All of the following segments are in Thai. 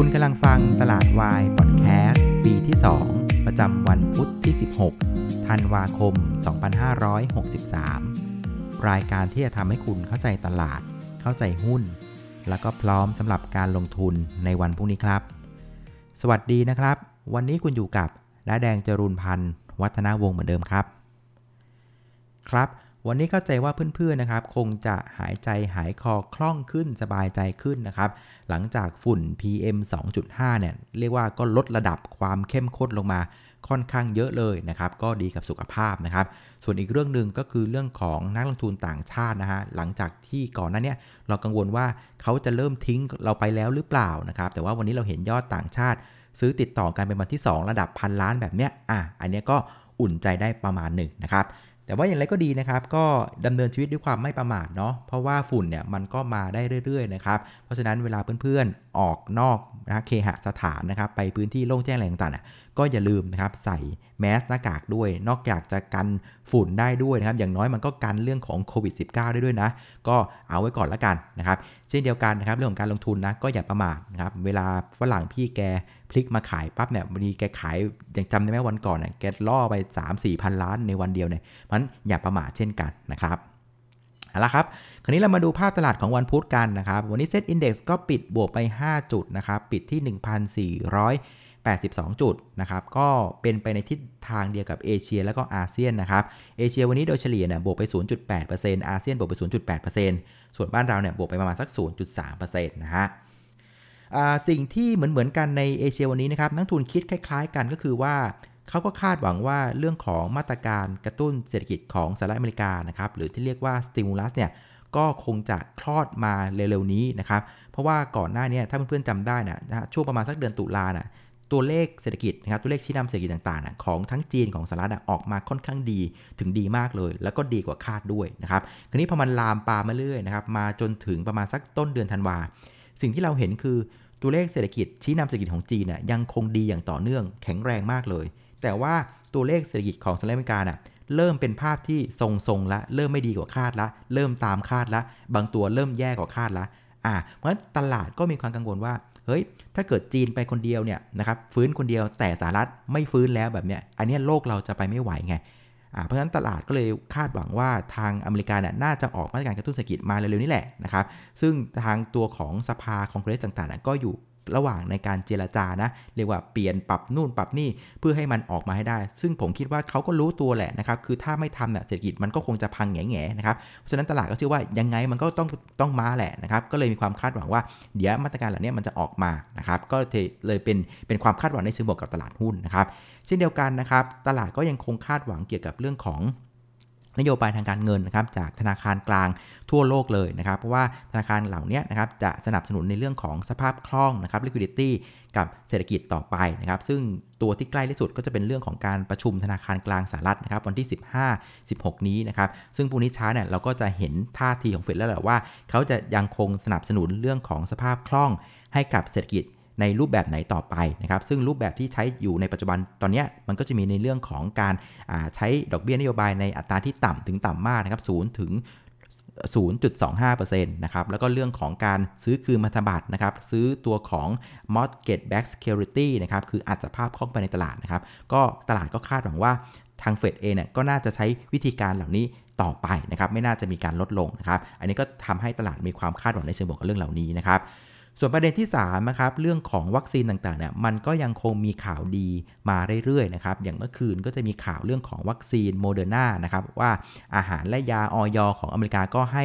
คุณกำลังฟังตลาดวายพอดแคสต์ปีที่ 2 ประจำวันพุทธที่ 16 ธันวาคม 2563 รายการที่จะทำให้คุณเข้าใจตลาด เข้าใจหุ้น แล้วก็พร้อมสำหรับการลงทุนในวันพรุ่งนี้ครับ สวัสดีนะครับ วันนี้คุณอยู่กับน้าแดงจรูนพันธ์วัฒนาวงศ์เหมือนเดิมครับ ครับ วันนี้เข้าใจว่าเพื่อนๆนะครับ คงจะหายใจหายคอคล่องขึ้นสบายใจขึ้นนะครับ หลังจากฝุ่น PM 2.5 เนี่ย เรียกว่าก็ลดระดับความเข้มข้นลงมาค่อนข้างเยอะเลยนะครับ ก็ดีกับสุขภาพนะครับ ส่วนอีกเรื่องหนึ่งก็คือเรื่องของนักลงทุนต่างชาตินะฮะ หลังจากที่ก่อนหน้านี้เรากังวลว่าเขาจะเริ่มทิ้งเราไปแล้วหรือเปล่านะครับ แต่ว่าวันนี้เราเห็นยอดต่างชาติ ซื้อติดต่อกันเป็นวันที่ 2 ระดับพันล้านแบบเนี้ย อะ อันเนี้ยก็อุ่นใจได้ประมาณหนึ่งนะครับ แต่ว่าอย่างไรก็ดีนะครับ ก็ดำเนินชีวิตด้วยความไม่ประมาทเนาะเพราะว่าฝุ่นเนี่ยมันก็มาได้เรื่อยๆนะครับเพราะฉะนั้นเวลาเพื่อนๆ ออกนอกนะเคหสถานนะครับ ไปพื้นที่โล่งแจ้งอะไรต่างๆก็อย่าลืมนะครับใส่แมสหน้ากากด้วย นอกจากจะกันฝุ่นได้ด้วยนะครับ อย่างน้อยมันก็กันเรื่องของโควิด -19 ได้ด้วยนะ ก็เอาไว้ก่อนละกันนะครับ เช่นเดียวกันนะครับเรื่องของการลงทุนนะก็อย่าประมาทนะครับ เวลาฝรั่งพี่แกพลิกมาขายปั๊บเนี่ยวันนี้แกขายยังจำได้ไหมวันก่อนเนี่ยแกล่อไป 3 4พันล้านในวันเดียวเนี่ยมันอย่าประมาทเช่นกันนะครับ เอาละครับ คราวนี้เรามาดูภาพตลาดของวันพุธกันนะครับ วันนี้เซ็ตอินดี x ก็ปิดบวกไป 5 จุดนะครับ ปิดที่ 1,482 จุดนะครับ ก็เป็นไปในทิศทางเดียวกับเอเชียแล้วก็อาเซียนนะครับ เอเชียวันนี้โดยเฉลี่ยเนี่ยบวกไป 0.8%อาเซียนบวกไป 0.8%ส่วนบ้านเราเนี่ยบวกไปประมาณสัก 0.3%นะฮะสิ่งที่เหมือนเหมือนกันในเอเชียวันนี้นะครับนักทุนคิดคล้าย ๆ กันก็คือว่า เขาก็คาดหวังว่าเรื่องของมาตรการกระตุ้นเศรษฐกิจของสหรัฐอเมริกานะครับหรือที่เรียกว่าสติมูลัสเนี่ยก็คงจะคลอดมาเร็วๆนี้นะครับ เพราะว่าก่อนหน้านี้ถ้าเพื่อนๆจำได้นะช่วงประมาณสักเดือนตุลานะตัวเลขเศรษฐกิจนะครับตัวเลขชี้นำเศรษฐกิจต่างๆนะของทั้งจีนของสหรัฐออกมาค่อนข้างดีถึงดีมากเลย แล้วก็ดีกว่าคาดด้วยนะครับคราวนี้พอมันลามปามาเรื่อยนะครับมาจนถึงประมาณสักต้นเดือนธันวาสิ่งที่เราเห็นคือตัวเลขเศรษฐกิจชี้นำเศรษฐกิจของจีนน่ยยังคงดีอย่างต่อเนื่องแข็งแรงมากเลย แต่ว่าตัวเลขเศรษฐกิจของสหรัฐอเมริกาน่ะเริ่มเป็นภาพที่ทรงๆละ เริ่มไม่ดีกว่าคาดละ เริ่มตามคาดละ บางตัวเริ่มแย่กว่าคาดละอ่าเพราะฉะนั้นตลาดก็มีความกังวลว่าเฮ้ยถ้าเกิดจีนไปคนเดียวเนี่ยนะครับฟื้นคนเดียวแต่สหรัฐไม่ฟื้นแล้วแบบเนี้ยอันนี้โลกเราจะไปไม่ไหวไงอ่าเพราะฉะนั้นตลาดก็เลยคาดหวังว่าทางอเมริกาเนี่ยน่าจะออกมาตรการกระตุ้นเศรษฐกิจมาเร็วๆนี้แหละนะครับซึ่งทางตัวของสภาคองเกรสต่างๆก็อยู่ ระหว่างในการเจรจานะ เรียกว่าเปลี่ยนปรับนู่นปรับนี่เพื่อให้มันออกมาให้ได้ ซึ่งผมคิดว่าเขาก็รู้ตัวแหละนะครับ คือถ้าไม่ทำเนี่ยเศรษฐกิจมันก็คงจะพังแง่ๆนะครับเพราะฉะนั้นตลาดก็เชื่อว่ายังไงมันก็ต้องต้องมาแหละนะครับ ก็เลยมีความคาดหวังว่าเดี๋ยวมาตรการเหล่านี้มันจะออกมานะครับ ก็เลยเป็นเป็นความคาดหวังในเชิงบวกกับตลาดหุ้นนะครับ เช่นเดียวกันนะครับ ตลาดก็ยังคงคาดหวังเกี่ยวกับเรื่องของ นโยบายทางการเงินนะครับจากธนาคารกลางทั่วโลกเลยนะครับเพราะว่าธนาคารเหล่านี้นะครับจะสนับสนุนในเรื่องของสภาพคล่องนะครับ liquidity กับเศรษฐกิจต่อไปนะครับ ซึ่งตัวที่ใกล้ที่สุดก็จะเป็นเรื่องของการประชุมธนาคารกลางสหรัฐนะครับวันที่ 15 16 นี้นะครับ ซึ่งพรุ่นี้ช้าเนี่ยเราก็จะเห็นท่าทีของเฟดแล้วแหละว่า เขาจะยังคงสนับสนุนเรื่องของสภาพคล่องให้กับเศรษฐกิจ ในรูปแบบไหนต่อไปนะครับซึ่งรูปแบบที่ใช้อยู่ในปัจจุบันตอนนี้มันก็จะมีในเรื่องของการใช้ดอกเบี้ยนโยบายในอัตราที่ต่ำถึงต่ำมากนะครับ0ถึง0.25%นะครับ แล้วก็เรื่องของการซื้อคืนมัธบัตรนะครับ ซื้อตัวของ mortgage backed security นะครับ คืออัดสภาพคล่องไปในตลาดนะครับ ก็ตลาดก็คาดหวังว่าทางเฟดเองเนี่ยก็น่าจะใช้วิธีการเหล่านี้ต่อไปนะครับ ไม่น่าจะมีการลดลงนะครับ อันนี้ก็ทำให้ตลาดมีความคาดหวังในเชิงบวกกับเรื่องเหล่านี้นะครับ ส่วนประเด็นที่3นะครับเรื่องของวัคซีนต่างๆเนี่ยมันก็ยังคงมีข่าวดีมาเรื่อยๆนะครับอย่างเมื่อคืนก็จะมีข่าวเรื่องของวัคซีนโมเดอร์นานะครับว่าอาหารและยาเอยของอเมริกาก็ให้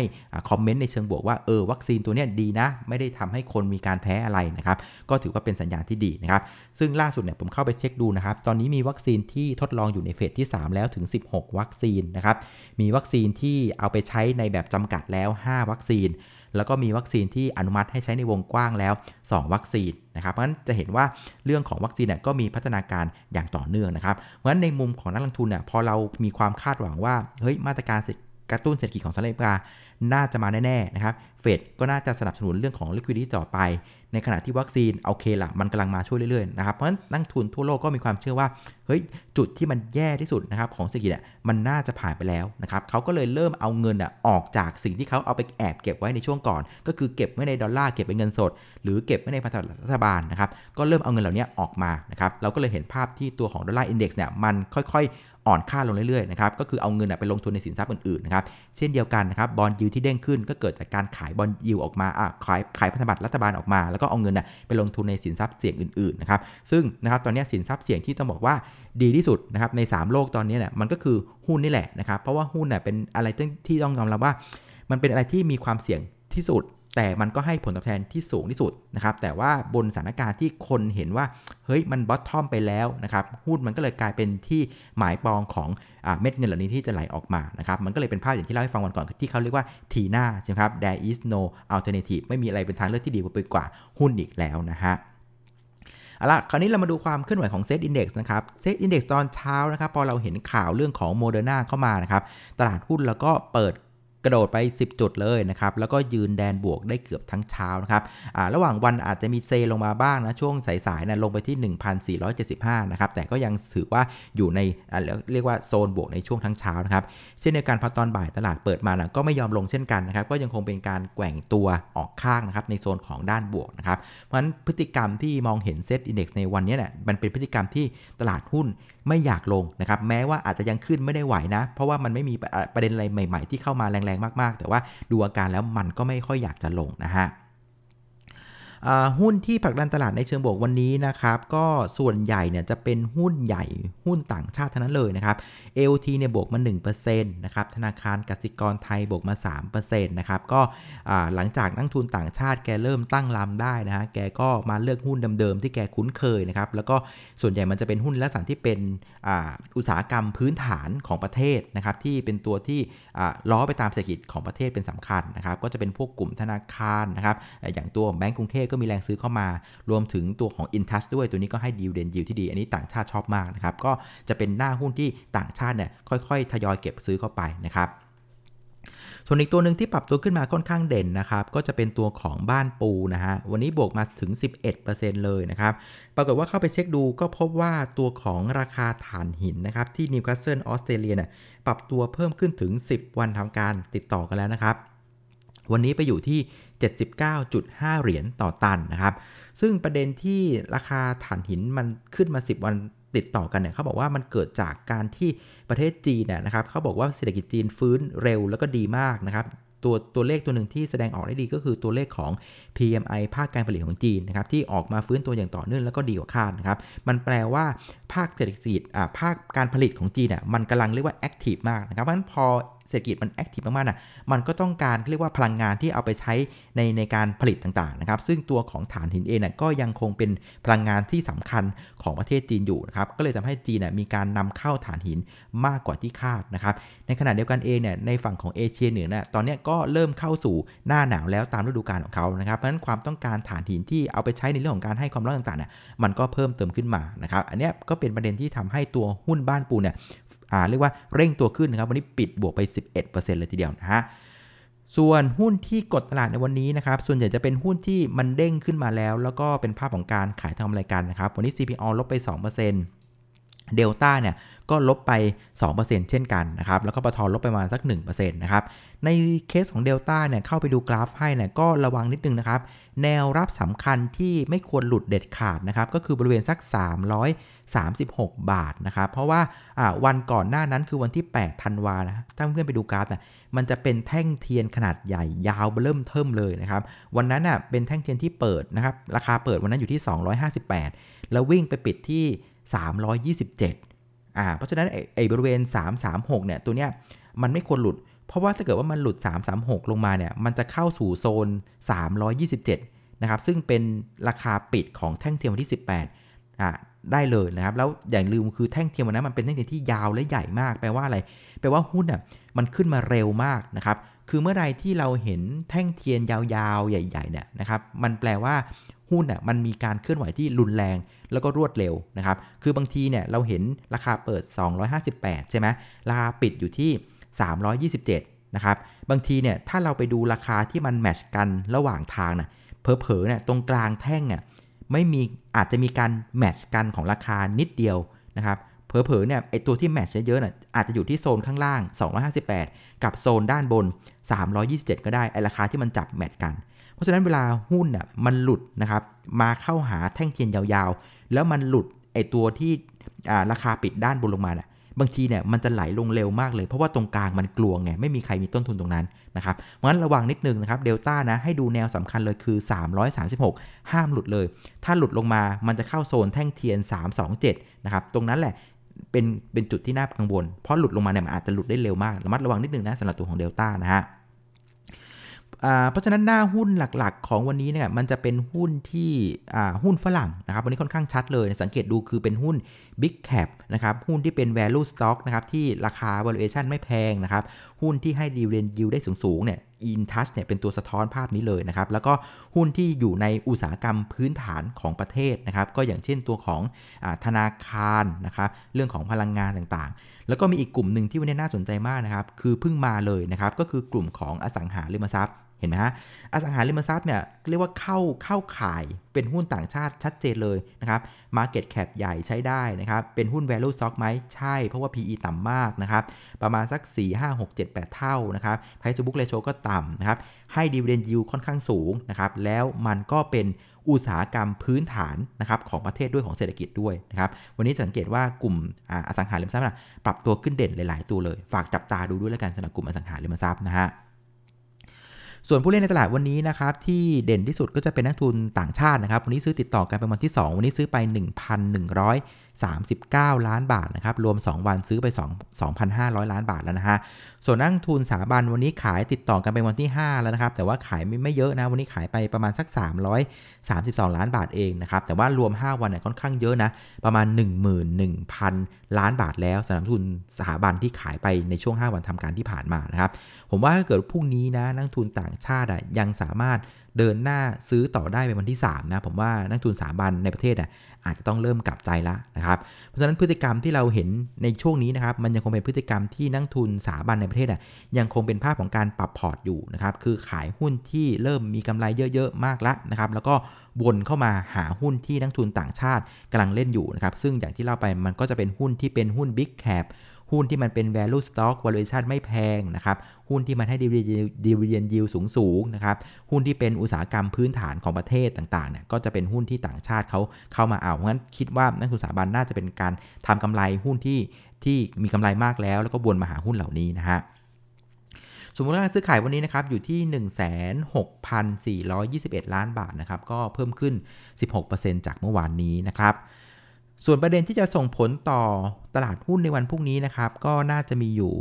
คอมเมนต์ในเชิงบวกว่าเออวัคซีนตัวนี้ดีนะ ไม่ได้ทำให้คนมีการแพ้อะไรนะครับก็ถือว่าเป็นสัญญาณที่ดีนะครับซึ่งล่าสุดเนี่ยผมเข้าไปเช็คดูนะครับตอนนี้มีวัคซีนที่ทดลองอยู่ในเฟสที่ 3 แล้วถึง 16 วัคซีนนะครับมีวัคซีนที่เอาไปใช้ในแบบจำกัดแล้ว 5 วัคซีน แล้วก็มีวัคซีนที่อนุมัติให้ใช้ในวงกว้างแล้ว 2 วัคซีนนะครับเพราะฉะนั้นจะเห็นว่าเรื่องของวัคซีนเนี่ยก็มีพัฒนาการอย่างต่อเนื่องนะครับเพราะฉะนั้นในมุมของนักลงทุนเนี่ยพอเรามีความคาดหวังว่าเฮ้ยมาตรการ กระตุ้นเศรษฐกิจของสหรัฐอเมริกา น่าจะมาแน่ๆนะครับ เฟดก็น่าจะสนับสนุนเรื่องของ liquidity ต่อไป ในขณะที่วัคซีนโอเคละมันกำลังมาช่วยเรื่อยๆนะครับ เพราะฉะนั้นนักทุนทั่วโลกก็มีความเชื่อว่า เฮ้ย จุดที่มันแย่ที่สุดนะครับของเศรษฐกิจมันน่าจะผ่านไปแล้วนะครับเขาก็เลยเริ่มเอาเงินอออกจากสิ่งที่เขาเอาไปแอบเก็บไว้ในช่วงก่อน ก็คือเก็บไว้ในดอลลาร์ เก็บเป็นเงินสด หรือเก็บไว้ในพันธบัตรรัฐบาลนะครับ ก็เริ่มเอาเงินเหล่านี้ออกมา นะครับ เราก็เลยเห็นภาพที่ตัวของ Dollar Index เนี่ย มันค่อยๆ อ่อนค่าลงเรื่อยๆนะครับก็คือเอาเงินไปลงทุนในสินทรัพย์อื่นๆนะครับเช่นเดียวกันนะครับ bond yield ที่เด้งขึ้นก็เกิดจากการขาย bond yield ออกมาขายขายพันธบัตรรัฐบาลออกมา แล้วก็เอาเงินไปลงทุนในสินทรัพย์เสี่ยงอื่นๆนะครับซึ่งนะครับตอนนี้สินทรัพย์เสี่ยงที่ต้องบอกว่าดีที่สุดนะครับใน สามโลกตอนนี้เนี่ยมันก็คือหุ้นนี่แหละนะครับเพราะว่าหุ้นเนี่ยเป็นอะไรที่ต้องยอมรับว่า มันเป็นอะไรที่มีความเสี่ยงที่สุด แต่มันก็ให้ผลตอบแทนที่สูงที่สุดนะครับ แต่ว่าบนสถานการณ์ที่คนเห็นว่า เฮ้ย มัน bottom ไปแล้วนะครับ หุ้นมันก็เลยกลายเป็นที่หมายปองของเอ่อเม็ดเงินเหล่านี้ที่จะไหลออกมานะครับ มันก็เลยเป็นภาพอย่างที่เล่าให้ฟังวันก่อนที่เขาเรียกว่า TINA ใช่ไหมครับ there is no alternative ไม่มีอะไรเป็นทางเลือกที่ดีกว่าหุ้นอีกแล้วนะฮะเอาละคราวนี้เรามาดูความเคลื่อนไหวของเซตอินดี x นะครับเซตอินดี x ตอนเช้านะครับ พอเราเห็นข่าวเรื่องของโมเดอร์นาเข้ามานะครับ ตลาดหุ้นแล้วก็เปิด กระโดดไป 10 จุดเลยนะครับแล้วก็ยืนแดนบวกได้เกือบทั้งเช้านะครับระหว่างวันอาจจะมีเซลงมาบ้างนะช่วงสายๆนะลงไปที่ 1,475นะครับแต่ก็ยังถือว่าอยู่ในเรียกว่าโซนบวกในช่วงทั้งเช้านะครับเช่นเดียวกันพอตอนบ่ายตลาดเปิดมานะก็ไม่ยอมลงเช่นกันนะครับก็ยังคงเป็นการแกว่งตัวออกข้างนะครับในโซนของด้านบวกนะครับเพราะฉะนั้นพฤติกรรมที่มองเห็นเซตอินดี x ในวันนี้เนี่ยมันเป็นพฤติกรรมที่ตลาดหุ้นไม่อยากลงนะครับแม้ว่าอาจจะยังขึ้นไม่ได้ไหวนะ เพราะว่ามันไม่มีประเด็นอะไรใหม่ ๆ ที่เข้ามาแรงๆมากๆ แต่ว่าดูอาการแล้วมันก็ไม่ค่อยอยากจะลงนะฮะ หุ้นที่ผลักดันตลาดในเชิงบวกวันนี้นะครับ ก็ส่วนใหญ่เนี่ยจะเป็นหุ้นใหญ่หุ้นต่างชาติเท่านั้นเลยนะครับ AOT เนี่ยบวกมา 1%นะครับ ธนาคารกสิกรไทยบวกมา 3%นะครับ ก็หลังจากนักทุนต่างชาติแกเริ่มตั้งลำได้นะฮะ แกก็มาเลือกหุ้นเดิมๆที่แกคุ้นเคยนะครับ แล้วก็ส่วนใหญ่มันจะเป็นหุ้นลักษณะที่เป็นอุตสาหกรรมพื้นฐานของประเทศนะครับ ที่เป็นตัวที่ล้อไปตามเศรษฐกิจของประเทศเป็นสำคัญนะครับ ก็จะเป็นพวกกลุ่มธนาคารนะครับ อย่างตัวแบงก์กรุงเทพก็มีแรงซื้อเข้ามา รวมถึงตัวของ Intouch ด้วยตัวนี้ก็ให้ดีเดนยิวที่ดี อันนี้ต่างชาติชอบมากนะครับ ก็จะเป็นหน้าหุ้นที่ต่างชาติเนี่ยค่อยๆ ทยอยเก็บซื้อเข้าไปนะครับส่วนอีกตัวหนึ่งที่ปรับตัวขึ้นมาค่อนข้างเด่นนะครับก็จะเป็นตัวของบ้านปูนะฮะวันนี้บวกมาถึง 11%เลยนะครับปรากฏว่าเข้าไปเช็คดูก็พบว่าตัวของราคาถ่านหินนะครับที่นิวคาสเซิลออสเตรเลียเนี่ยปรับตัวเพิ่มขึ้นถึง 10 วันทำการติดต่อกันแล้วนะครับ วันนี้ไปอยู่ที่ 79.5 เหรียญต่อตันนะครับ ซึ่งประเด็นที่ราคาถ่านหินมันขึ้นมา 10 วันติดต่อกันเนี่ยเขาบอกว่ามันเกิดจากการที่ประเทศจีนเนี่ยนะครับเขาบอกว่าเศรษฐกิจจีนฟื้นเร็วแล้วก็ดีมากนะครับตัวตัวเลขตัวหนึ่งที่แสดงออกได้ดีก็คือตัวเลขของ PMI ภาคการผลิตของจีนนะครับที่ออกมาฟื้นตัวอย่างต่อเนื่องแล้วก็ดีกว่าคาดนะครับมันแปลว่าภาคเศรษฐกิจอ่าภาคการผลิตของจีนเนี่ยมันกำลังเรียกว่า active มากนะครับเพราะฉะนั้นพอ เศรษฐกิจมัน active มากๆน่ะมันก็ต้องการเรียกว่าพลังงานที่เอาไปใช้ในในการผลิตต่างๆนะครับ ซึ่งตัวของถ่านหินเองเนี่ยก็ยังคงเป็นพลังงานที่สำคัญของประเทศจีนอยู่นะครับ ก็เลยทำให้จีนเนี่ยมีการนำเข้าถ่านหินมากกว่าที่คาดนะครับ ในขณะเดียวกันเองเนี่ยในฝั่งของเอเชียเหนือน่ยตอนนี้ก็เริ่มเข้าสู่หน้าหนาวแล้วตามฤดูกาลของเขานะครับ เพราะฉะนั้นความต้องการฐานหินที่เอาไปใช้ในเรื่องของการให้ความร้อนต่างๆเนี่ยมันก็เพิ่มเติมขึ้นมานะครับ อันนี้ก็เป็นประเด็นที่ทำให้ตัวหุ้นบ้านปูเนี่ย เรียกว่าเร่งตัวขึ้นนะครับวันนี้ปิดบวกไป 11%เลยทีเดียวนะฮะส่วนหุ้นที่กดตลาดในวันนี้นะครับ ส่วนใหญ่จะเป็นหุ้นที่มันเด้งขึ้นมาแล้ว แล้วก็เป็นภาพของการขายทางกำไรกันนะครับ วันนี้ CPO ลบไป 2%เดลต้าเนี่ย ก็ลบไป 2%เช่นกันนะครับ แล้วก็ปตท. ลบไปประมาณสัก 1%นะครับ ในเคสของเดลต้าเนี่ยเข้าไปดูกราฟให้เนี่ยก็ระวังนิดนึงนะครับ แนวรับสำคัญที่ไม่ควรหลุดเด็ดขาดนะครับ ก็คือบริเวณสัก 336 บาทนะครับ เพราะว่าวันก่อนหน้านั้นคือวันที่ 8 ธันวานะถ้าเพื่อนไปดูกราฟนะมันจะเป็นแท่งเทียนขนาดใหญ่ยาวเริ่มเทิ่มเลยนะครับ วันนั้นอะเป็นแท่งเทียนที่เปิดนะครับ ราคาเปิดวันนั้นอยู่ที่ 258 แล้ววิ่งไปปิดที่ 327 อ่าเพราะฉะนั้นไอ้บริเวณ 336 เนี่ยตัวเนี้ยมันไม่ควรหลุด เพราะว่าถ้าเกิดว่ามันหลุด 336 ลงมาเนี่ยมันจะเข้าสู่โซน 327 นะครับ ซึ่งเป็นราคาปิดของแท่งเทียมวันที่ 18อ่าได้เลยนะครับ แล้วอย่าลืมคือแท่งเทียมวันนั้นมันเป็นแท่งเทียมที่ยาวและใหญ่มาก แปลว่าอะไร แปลว่าหุ้นอะมันขึ้นมาเร็วมากนะครับ คือเมื่อไรที่เราเห็นแท่งเทียนยาวๆ ใหญ่ๆ เนี่ยนะครับ มันแปลว่า หุ้นอะมันมีการเคลื่อนไหวที่รุนแรงแล้วก็รวดเร็วนะครับ คือบางทีเนี่ยเราเห็นราคาเปิด 258 ใช่ไหมราคาปิดอยู่ที่ 327 นะครับ บางทีเนี่ยถ้าเราไปดูราคาที่มันแมชกันระหว่างทางน่ะเผลอๆเนี่ยตรงกลางแท่งอะไม่มีอาจจะมีการแมชกันของราคานิดเดียวนะครับเผลอๆเนี่ยไอตัวที่แมชเยอะๆน่ะอาจจะอยู่ที่โซนข้างล่าง 258 กับโซนด้านบน 327 ก็ได้ไอราคาที่มันจับแมทกัน ราะฉะนั้นเวลาหุ้นน่ะมันหลุดนะครับมาเข้าหาแท่งเทียนยาวๆ แล้วมันหลุดไอตัวที่ราคาปิดด้านบนลงมาน่ะบางทีเนี่ยมันจะไหลลงเร็วมากเลย เพราะว่าตรงกลางมันกลวงไงไม่มีใครมีต้นทุนตรงนั้นนะครับเพราะฉะนั้นระวังนิดนึงนะครับเดลต้านะให้ดูแนวสำคัญเลยคือ 336 ห้ามหลุดเลย ถ้าหลุดลงมามันจะเข้าโซนแท่งเทียน 327นะครับตรงนั้นแหละเป็นเป็นจุดที่น่ากังวลเพราะหลุดลงมาเนี่ยมันอาจจะหลุดได้เร็วมากระมัดระวังนิดนึงนะสำหรับตัวของเดลต้านะฮะ เพราะฉะนั้นหน้าหุ้นหลักๆ ของวันนี้เนี่ยมันจะเป็นหุ้นที่หุ้นฝรั่งนะครับวันนี้ค่อนข้างชัดเลยสังเกตดูคือเป็นหุ้น Big Cap นะครับหุ้นที่เป็น value stock นะครับที่ราคา valuation ไม่แพงนะครับหุ้นที่ให้ dividend yield ได้สูงๆเนี่ย in touch เนี่ยเป็นตัวสะท้อนภาพนี้เลยนะครับ แล้วก็หุ้นที่อยู่ในอุตสาหกรรมพื้นฐานของประเทศนะครับ ก็อย่างเช่นตัวของอธนาคารนะครับ เรื่องของพลังงานต่างๆ แล้วก็มีอีกกลุ่มหนึ่งที่วันนี้น่าสนใจมากนะครับ คือเพิ่งมาเลยนะครับ ก็คือกลุ่มของอสังหาริมทรัพย์ เห็นไหมฮะ อสังหาริมทรัพย์เนี่ยเรียกว่าเข้าเข้าขายเป็นหุ้นต่างชาติชัดเจนเลยนะครับ Market Cap ใหญ่ใช้ได้นะครับ เป็นหุ้น Value Stock ไหมใช่ เพราะว่า PE ต่ำมากนะครับ ประมาณสัก 4 5 6 7 8 เท่านะครับ Price to Book Ratio ก็ต่ำนะครับ ให้ Dividend Yield ค่อนข้างสูงนะครับ แล้วมันก็เป็นอุตสาหกรรมพื้นฐานนะครับของประเทศด้วยของเศรษฐกิจด้วยนะครับ วันนี้สังเกตว่ากลุ่มอสังหาริมทรัพย์ปรับตัวขึ้นเด่นหลาย ๆ ตัวเลย ฝากจับตาดูด้วยแล้วกันสำหรับกลุ่มอสังหาริมทรัพย์นะฮะ ส่วนผู้เล่นในตลาดวันนี้นะครับที่เด่นที่สุดก็จะเป็นนักทุนต่างชาตินะครับวันนี้ซื้อติดต่อกันเป็นวันที่ 2 วันนี้ซื้อไป 1,100 39 ล้านบาทนะครับ รวม 2 วันซื้อไป 2 2,500 ล้านบาทแล้วนะฮะ ส่วนนักทุนสถาบันวันนี้ขายติดต่อกันเป็นวันที่ 5 แล้วนะครับ แต่ว่าขายไม่ไม่เยอะนะ วันนี้ขายไปประมาณสัก 332 ล้านบาทเองนะครับ แต่ว่ารวม 5 วันเนี่ยค่อนข้างเยอะนะ ประมาณ 11,000 ล้านบาทแล้วสำหรับทุนสถาบันที่ขายไปในช่วง 5 วันทำการที่ผ่านมานะครับ ผมว่าถ้าเกิดพรุ่งนี้นะนักทุนต่างชาติยังสามารถ เดินหน้าซื้อต่อได้เป็นวันที่ 3 นะ ผมว่านักทุนสถาบันในประเทศอะอาจจะต้องเริ่มกลับใจแล้วนะครับ เพราะฉะนั้นพฤติกรรมที่เราเห็นในช่วงนี้นะครับ มันยังคงเป็นพฤติกรรมที่นักทุนสถาบันในประเทศอะยังคงเป็นภาพของการปรับพอร์ตอยู่นะครับ คือขายหุ้นที่เริ่มมีกำไรเยอะๆมากแล้วนะครับ แล้วก็วนเข้ามาหาหุ้นที่นักทุนต่างชาติกำลังเล่นอยู่นะครับ ซึ่งอย่างที่เล่าไปมันก็จะเป็นหุ้นที่เป็นหุ้น Big Cap หุ้นที่มันเป็น value stock valuation ไม่แพงนะครับ หุ้นที่มันให้ dividend yield สูงสูงนะครับ หุ้นที่เป็นอุตสาหกรรมพื้นฐานของประเทศต่างๆเนี่ยก็จะเป็นหุ้นที่ต่างชาติเขาเข้ามาเอาะงั้นคิดว่านักทุนสถาบันน่าจะเป็นการทำกำไรหุ้นที่ที่มีกำไรมากแล้ว แล้วก็วนมาหาหุ้นเหล่านี้นะฮะสมมติว่าซื้อขายวันนี้นะครับอยู่ที่ 16,421 ล้านบาทนะครับก็เพิ่มขึ้น 16%จากเมื่อวานนี้นะครับ ส่วนประเด็นที่จะส่งผลต่อตลาดหุ้นในวันพรุ่งนี้นะครับ ก็น่าจะมีอยู่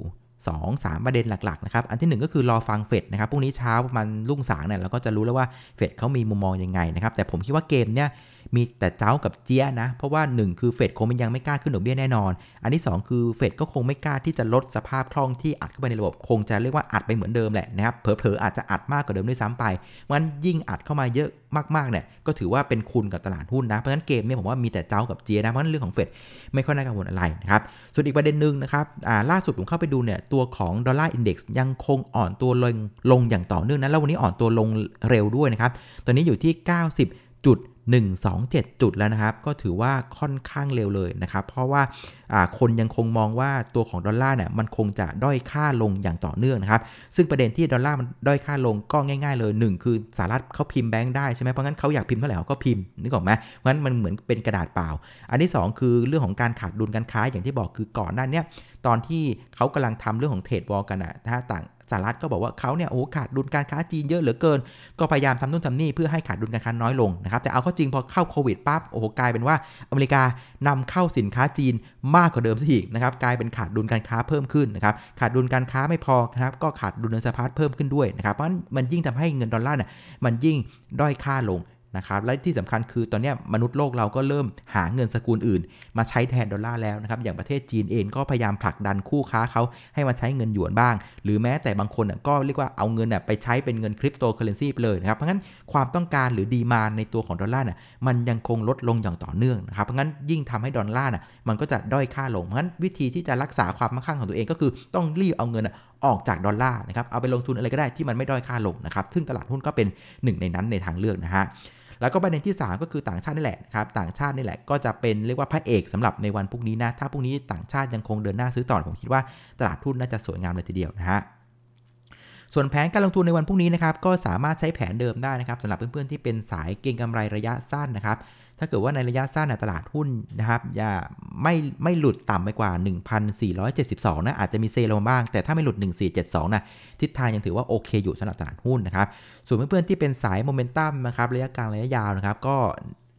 2-3 ประเด็นหลักๆนะครับ อันที่ 1 ก็คือรอฟังเฟดนะครับ พรุ่งนี้เช้าประมาณรุ่งสางเนี่ยเราก็จะรู้แล้วว่าเฟดเขามีมุมมองยังไงนะครับ แต่ผมคิดว่าเกมเนี่ยมีแต่เจ้ากับเจี๊ยนะ เพราะว่า 1 คือเฟดคงยังไม่กล้าขึ้นดอกเบี้ยแน่นอน อันที่ 2 คือเฟดก็คงไม่กล้าที่จะลดสภาพคล่องที่อัดเข้าไปในระบบคงจะเรียกว่าอัดไปเหมือนเดิมแหละนะครับเผลอๆอาจจะอัดมากกว่าเดิมด้วยซ้ำไปมันยิ่งอัดเข้ามาเยอะมากๆเนี่ยก็ถือว่าเป็นคุณกับตลาดหุ้นนะเพราะฉะนั้นเกมเนี่ยผมว่ามีแต่เจ้ากับเจียนะเพราะฉะนั้นเรื่องของเฟดไม่ค่อยน่ากังวลอะไรนะครับส่วนอีกประเด็นหนึ่งนะครับล่าสุดผมเข้าไปดูเนี่ยตัวของดอลลาร์อินดี x ยังคงอ่อนตัวลงลงอย่างต่อเนื่องนะแล้ววันนี้อ่อนตัวลงเร็วด้วยนะครับตอนนี้อยู่ที่ 90 จุด 127 จุดแล้วนะครับ ก็ถือว่าค่อนข้างเร็วเลยนะครับ เพราะว่าคนยังคงมองว่าตัวของดอลลาร์เนี่ยมันคงจะด้อยค่าลงอย่างต่อเนื่องนะครับ ซึ่งประเด็นที่ดอลลาร์มันด้อยค่าลงก็ง่าย ๆ เลย 1 คือสหรัฐเขาพิมพ์แบงค์ได้ใช่ไหมเพราะงั้นเขาอยากพิมพ์เท่าไหร่เขาก็พิมพ์นึกออกไหมเพราะงั้นมันเหมือนเป็นกระดาษเปล่า อันที่ 2 คือเรื่องของการขาดดุลการค้าอย่างที่บอกคือก่อนหน้านี้ตอนที่เขากำลังทำเรื่องของเทรดวอลกันอะถ้าต่าง สหรัฐก็บอกว่าเขาเนี่ยโอ้ขาดดุลการค้าจีนเยอะเหลือเกิน ก็พยายามทำนู่นทำนี่เพื่อให้ขาดดุลการค้าน้อยลงนะครับ แต่เอาเข้าจริงพอเข้าโควิดปั๊บโอ้โหกลายเป็นว่าอเมริกานำเข้าสินค้าจีนมากกว่าเดิมซะอีกนะครับกลายเป็นขาดดุลการค้าเพิ่มขึ้นนะครับขาดดุลการค้าไม่พอนะครับก็ขาดดุลเงินสะพัดเพิ่มขึ้นด้วยนะครับเพราะมันยิ่งทำให้เงินดอลลาร์เนี่ยมันยิ่งด้อยค่าลง นะครับและที่สำคัญคือตอนนี้มนุษย์โลกเราก็เริ่มหาเงินสกุลอื่น มาใช้แทนดอลลาร์แล้วนะครับอย่างประเทศจีนเองก็พยายามผลักดันคู่ค้าเขาให้มาใช้เงินหยวนบ้าง หรือแม้แต่บางคนก็เรียกว่าเอาเงินไปใช้เป็นเงินคริปโตเคอเรนซีไปเลยนะครับเพราะงั้นความต้องการหรือ demand ในตัวของดอลลาร์เนี่ยมันยังคงลดลงอย่างต่อเนื่องนะครับเพราะงั้นยิ่งทำให้ดอลลาร์น่ะมันก็จะด้อยค่าลงเพราะงั้นวิธีที่จะรักษาความมั่งคั่งของตัวเองก็คือต้องรีบเอาเงินออกจากดอลลาร์นะครับเอาไปลงทุนอะไรก็ได้ที่มันไม่ด้อยค่าลงนะครับซึ่งตลาดหุ้นก็เป็นหนึ่งในนั้นในทางเลือกนะฮะ แล้วก็ประเด็นที่ 3 ก็คือต่างชาตินี่แหละครับต่างชาตินี่แหละก็จะเป็นเรียกว่าพระเอกสำหรับในวันพรุ่งนี้นะถ้าพรุ่งนี้ต่างชาติยังคงเดินหน้าซื้อต่อผมคิดว่าตลาดทุนน่าจะสวยงามเลยทีเดียวนะฮะส่วนแผนการลงทุนในวันพรุ่งนี้นะครับก็สามารถใช้แผนเดิมได้นะครับสำหรับเพื่อนๆที่เป็นสายเก็งกำไรระยะสั้นนะครับ ถ้าเกิดว่าในระยะสั้นตลาดหุ้นนะครับอย่าไม่ไม่หลุดต่ำไปกว่า 1,472 นะอาจจะมีเซลงบ้าง แต่ถ้าไม่หลุด 1472 นะทิศทางยังถือว่าโอเคอยู่สำหรับตลาดหุ้นนะครับ ส่วนเพื่อนๆที่เป็นสายโมเมนตัมนะครับระยะกลางระยะยาวนะครับก็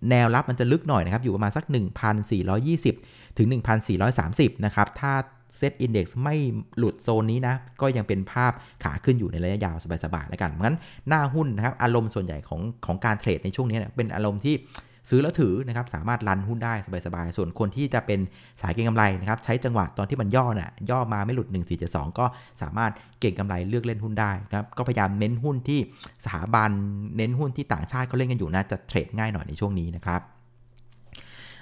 แนวรับมันจะลึกหน่อยนะครับ อยู่ประมาณสัก 1,420 ถึง 1,430 นะครับ ถ้าเซตอินดี x ไม่หลุดโซนนี้นะ ก็ยังเป็นภาพขาขึ้นอยู่ในระยะยาวสบายๆแล้วกันงั้นหน้าหุ้นนะครับ อารมณ์ส่วนใหญ่ของของการเทรดในช่วงนี้เนี่ยเป็นอารมณ์ที่ ซื้อแล้วถือนะครับสามารถรันหุ้นได้สบายๆ ส่วนคนที่จะเป็นสายเก็งกำไรนะครับใช้จังหวะตอนที่มันย่อน่ะย่อมาไม่หลุด 1472 ก็สามารถเก่งกำไรเลือกเล่นหุ้นได้ครับก็พยายามเน้นหุ้นที่สถาบันเน้นหุ้นที่ต่างชาติเขาเล่นกันอยู่นะจะเทรดง่ายหน่อยในช่วงนี้นะครับ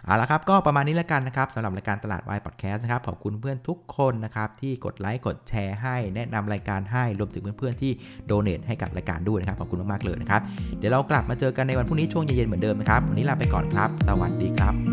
เอาละครับก็ประมาณนี้แล้วกันนะครับสำหรับรายการตลาดวายพอดแคสต์นะครับขอบคุณเพื่อนทุกคนนะครับที่กดไลค์กดแชร์ให้แนะนำรายการให้รวมถึงเพื่อนๆที่โดเนทให้กับรายการด้วยนะครับขอบคุณมากๆเลยนะครับเดี๋ยวเรากลับมาเจอกันในวันพรุ่งนี้ช่วงเย็นๆเหมือนเดิมนะครับวันนี้ลาไปก่อนครับ สวัสดีครับ